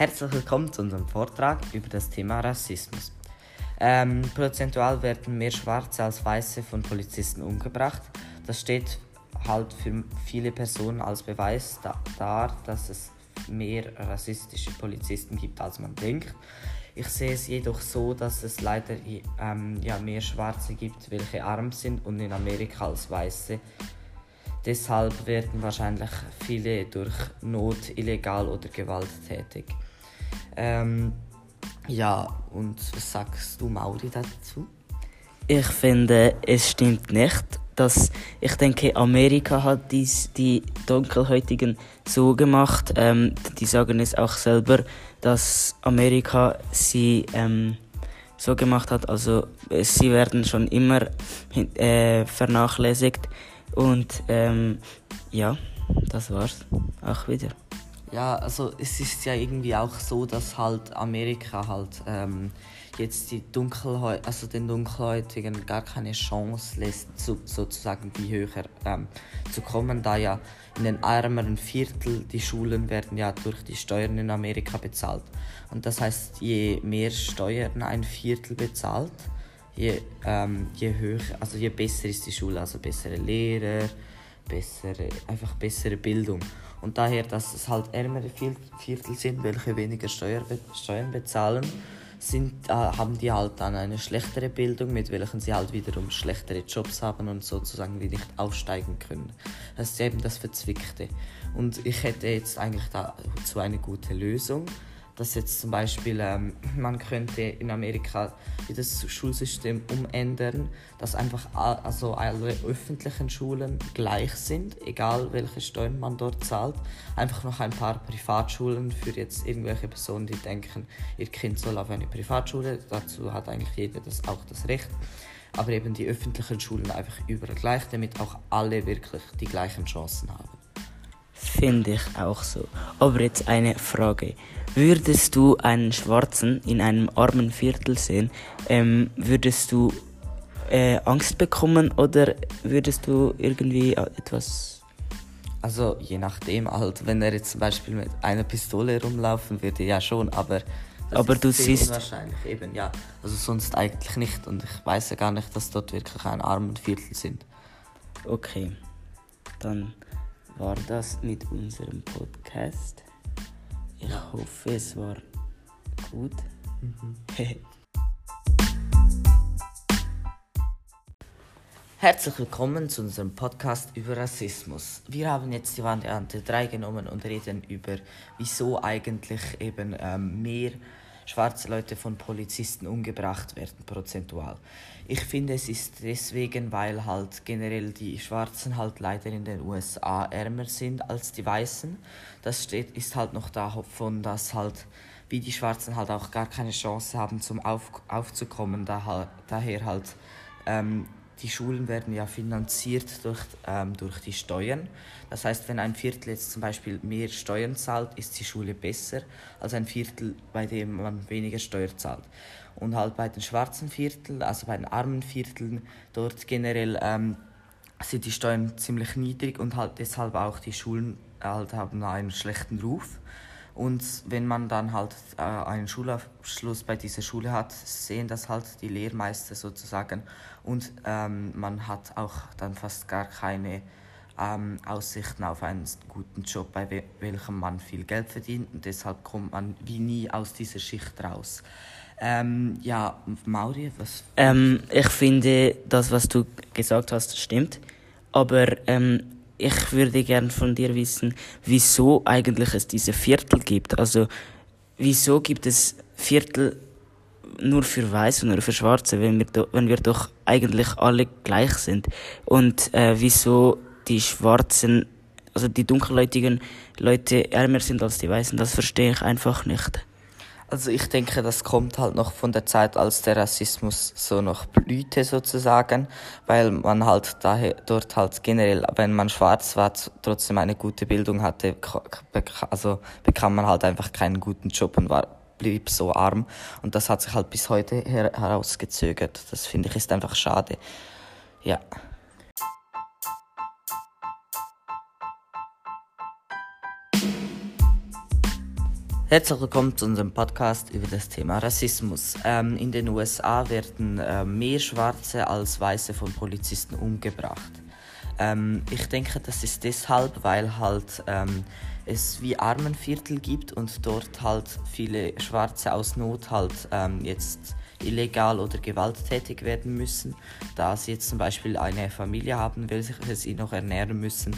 Herzlich willkommen zu unserem Vortrag über das Thema Rassismus. Ähm, prozentual werden mehr Schwarze als Weiße von Polizisten umgebracht. Das steht halt für viele Personen als Beweis da, dar, dass es mehr rassistische Polizisten gibt, als man denkt. Ich sehe es jedoch so, dass es leider ähm, ja, mehr Schwarze gibt, welche arm sind und in Amerika als Weiße. Deshalb werden wahrscheinlich viele durch Not illegal oder Gewalt tätig. Ähm, ja, und was sagst du, Mauri, dazu? Ich finde, es stimmt nicht, dass ich denke, Amerika hat dies, die Dunkelhäutigen so gemacht. Ähm, die sagen es auch selber, dass Amerika sie ähm, so gemacht hat. Also sie werden schon immer äh, vernachlässigt und ähm, ja, das war's auch wieder. Ja, also es ist ja irgendwie auch so, dass halt Amerika halt ähm, jetzt die Dunkelhäut also den Dunkelhäutigen gar keine Chance lässt, so, sozusagen wie höher ähm, zu kommen, da ja in den ärmeren Viertel die Schulen werden ja durch die Steuern in Amerika bezahlt. Und das heißt, je mehr Steuern ein Viertel bezahlt, je, ähm, je höher, also je besser ist die Schule, also bessere Lehrer, bessere, einfach bessere Bildung. Und daher, dass es halt ärmere Viertel sind, welche weniger Steuer, Steuern bezahlen, sind, äh, haben die halt dann eine schlechtere Bildung, mit welchen sie halt wiederum schlechtere Jobs haben und sozusagen wie nicht aufsteigen können. Das ist eben das Verzwickte. Und ich hätte jetzt eigentlich dazu eine gute Lösung dass jetzt zum Beispiel ähm, man könnte in Amerika das Schulsystem umändern, dass einfach also alle öffentlichen Schulen gleich sind, egal welche Steuern man dort zahlt. Einfach noch ein paar Privatschulen für jetzt irgendwelche Personen, die denken, ihr Kind soll auf eine Privatschule. Dazu hat eigentlich jeder das auch das Recht. Aber eben die öffentlichen Schulen einfach überall gleich, damit auch alle wirklich die gleichen Chancen haben. Finde ich auch so. Aber jetzt eine Frage. Würdest du einen Schwarzen in einem armen Viertel sehen, ähm, würdest du äh, Angst bekommen oder würdest du irgendwie etwas... Also je nachdem halt, wenn er jetzt zum Beispiel mit einer Pistole rumlaufen würde, ja schon, aber aber du siehst wahrscheinlich eben ja, also sonst eigentlich nicht und ich weiß ja gar nicht, dass dort wirklich ein armen Viertel sind. Okay, dann war das mit unserem Podcast. Ich hoffe, es war gut. Herzlich willkommen zu unserem Podcast über Rassismus. Wir haben jetzt die Variante 3 genommen und reden über, wieso eigentlich eben ähm, mehr schwarze Leute von Polizisten umgebracht werden, prozentual. Ich finde, es ist deswegen, weil halt generell die Schwarzen halt leider in den USA ärmer sind als die Weißen. Das steht, ist halt noch davon, dass halt wie die Schwarzen halt auch gar keine Chance haben, zum Auf, aufzukommen. Da, daher halt ähm, die Schulen werden ja finanziert durch, ähm, durch die Steuern. Das heißt, wenn ein Viertel jetzt zum Beispiel mehr Steuern zahlt, ist die Schule besser als ein Viertel, bei dem man weniger Steuer zahlt. Und halt bei den schwarzen Vierteln, also bei den armen Vierteln, dort generell ähm, sind die Steuern ziemlich niedrig und halt deshalb auch die Schulen halt haben einen schlechten Ruf. Und wenn man dann halt äh, einen Schulabschluss bei dieser Schule hat, sehen das halt die Lehrmeister sozusagen. Und ähm, man hat auch dann fast gar keine ähm, Aussichten auf einen guten Job, bei we welchem man viel Geld verdient. Und deshalb kommt man wie nie aus dieser Schicht raus. Ähm, ja, Mauri, was? Ähm, ich finde, das, was du gesagt hast, stimmt. Aber ähm, ich würde gerne von dir wissen, wieso eigentlich es diese Viertel gibt. Also, wieso gibt es Viertel nur für Weiß und nur für Schwarze, wenn wir, do, wenn wir doch eigentlich alle gleich sind? Und äh, wieso die Schwarzen, also die dunkelhäutigen Leute ärmer sind als die Weißen, das verstehe ich einfach nicht. Also ich denke, das kommt halt noch von der Zeit, als der Rassismus so noch blühte sozusagen, weil man halt daher dort halt generell, wenn man schwarz war, trotzdem eine gute Bildung hatte, also bekam man halt einfach keinen guten Job und war blieb so arm und das hat sich halt bis heute her herausgezögert. Das finde ich ist einfach schade. Ja. Herzlich willkommen zu unserem Podcast über das Thema Rassismus. Ähm, in den USA werden äh, mehr Schwarze als Weiße von Polizisten umgebracht. Ähm, ich denke, das ist deshalb, weil halt ähm, es wie Armenviertel gibt und dort halt viele Schwarze aus Not halt ähm, jetzt illegal oder gewalttätig werden müssen, da sie jetzt zum Beispiel eine Familie haben, welche sie noch ernähren müssen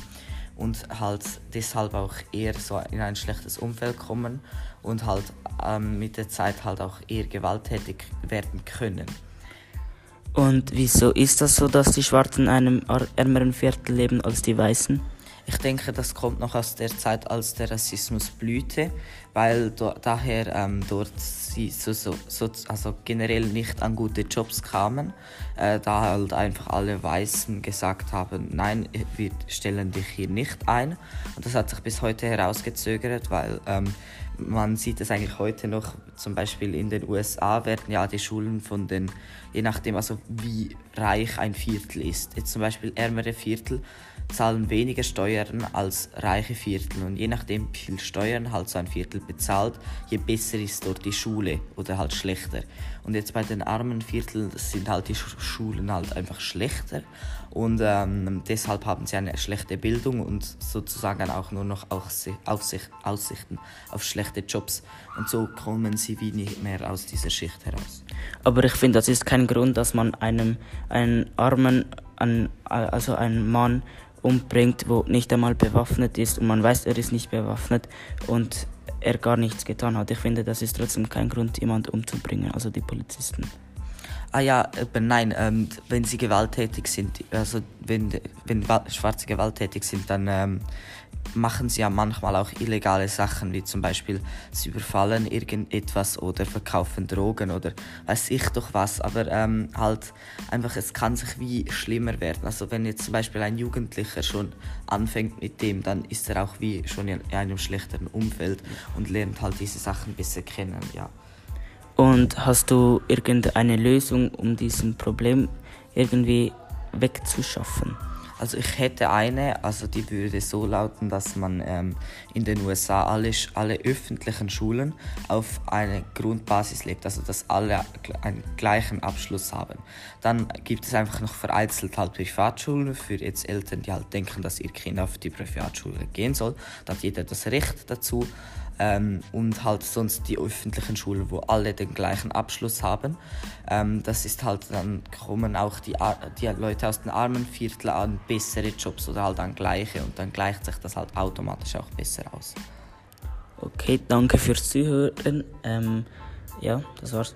und halt deshalb auch eher so in ein schlechtes Umfeld kommen und halt ähm, mit der Zeit halt auch eher gewalttätig werden können. Und wieso ist das so, dass die Schwarzen in einem ärmeren Viertel leben als die Weißen? Ich denke, das kommt noch aus der Zeit, als der Rassismus blühte, weil do, daher ähm, dort sie so, so, so, also generell nicht an gute Jobs kamen, äh, da halt einfach alle Weißen gesagt haben, nein, wir stellen dich hier nicht ein. Und das hat sich bis heute herausgezögert, weil ähm, man sieht es eigentlich heute noch, zum Beispiel in den USA werden ja die Schulen von den, je nachdem also wie reich ein Viertel ist. Jetzt zum Beispiel ärmere Viertel zahlen weniger Steuern als reiche Viertel und je nachdem wie viel Steuern halt so ein Viertel bezahlt, je besser ist dort die Schule oder halt schlechter. Und jetzt bei den armen Vierteln sind halt die Schulen halt einfach schlechter und ähm, deshalb haben sie eine schlechte Bildung und sozusagen auch nur noch Aussichten auf schlechte Jobs und so kommen sie wie nicht mehr aus dieser Schicht heraus. Aber ich finde, das ist kein Grund, dass man einem einen armen, einen, also einen Mann umbringt, wo nicht einmal bewaffnet ist und man weiß, er ist nicht bewaffnet und er gar nichts getan hat. Ich finde, das ist trotzdem kein Grund, jemand umzubringen, also die Polizisten. Ah ja, aber nein, ähm, wenn sie gewalttätig sind, also wenn, wenn Schwarze gewalttätig sind, dann ähm, machen sie ja manchmal auch illegale Sachen, wie zum Beispiel sie überfallen irgendetwas oder verkaufen Drogen oder weiß ich doch was. Aber ähm, halt einfach, es kann sich wie schlimmer werden. Also wenn jetzt zum Beispiel ein Jugendlicher schon anfängt mit dem, dann ist er auch wie schon in einem schlechteren Umfeld und lernt halt diese Sachen besser kennen, ja. Und hast du irgendeine Lösung, um diesem Problem irgendwie wegzuschaffen? Also ich hätte eine, also die würde so lauten, dass man ähm, in den USA alle, alle öffentlichen Schulen auf eine Grundbasis legt, also dass alle einen gleichen Abschluss haben. Dann gibt es einfach noch vereinzelt halt Privatschulen für jetzt Eltern, die halt denken, dass ihr Kind auf die Privatschule gehen soll. Da hat jeder das Recht dazu. Ähm, und halt sonst die öffentlichen Schulen, wo alle den gleichen Abschluss haben. Ähm, das ist halt, dann kommen auch die, die Leute aus den armen Vierteln an bessere Jobs oder halt an gleiche und dann gleicht sich das halt automatisch auch besser aus. Okay, danke fürs Zuhören. Ähm, ja, das war's.